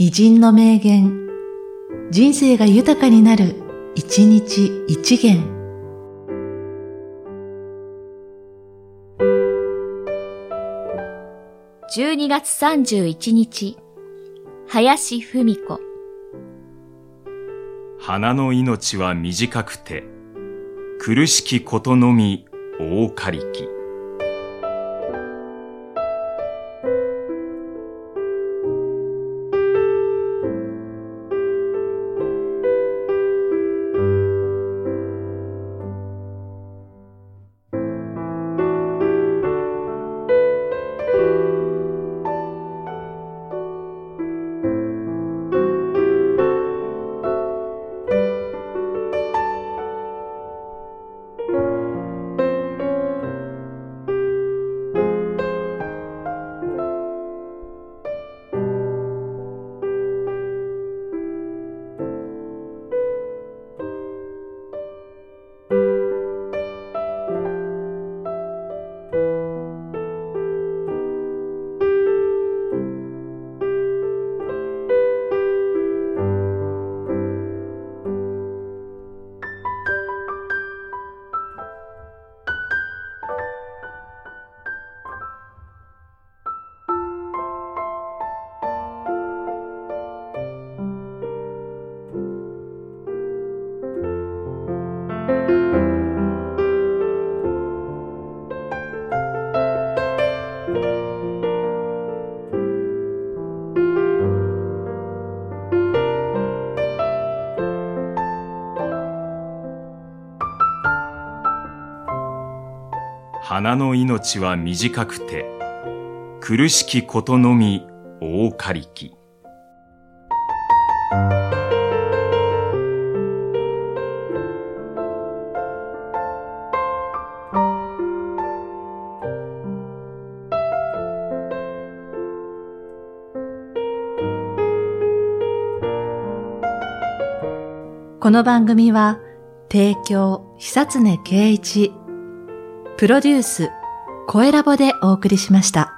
偉人の名言、人生が豊かになる、一日一元。12月31日、林文子。花の命は短くて、苦しきことのみ大かりき。花の命は短くて、苦しきことのみ大かりき。この番組は、提供、久常圭一、プロデュース、声ラボでお送りしました。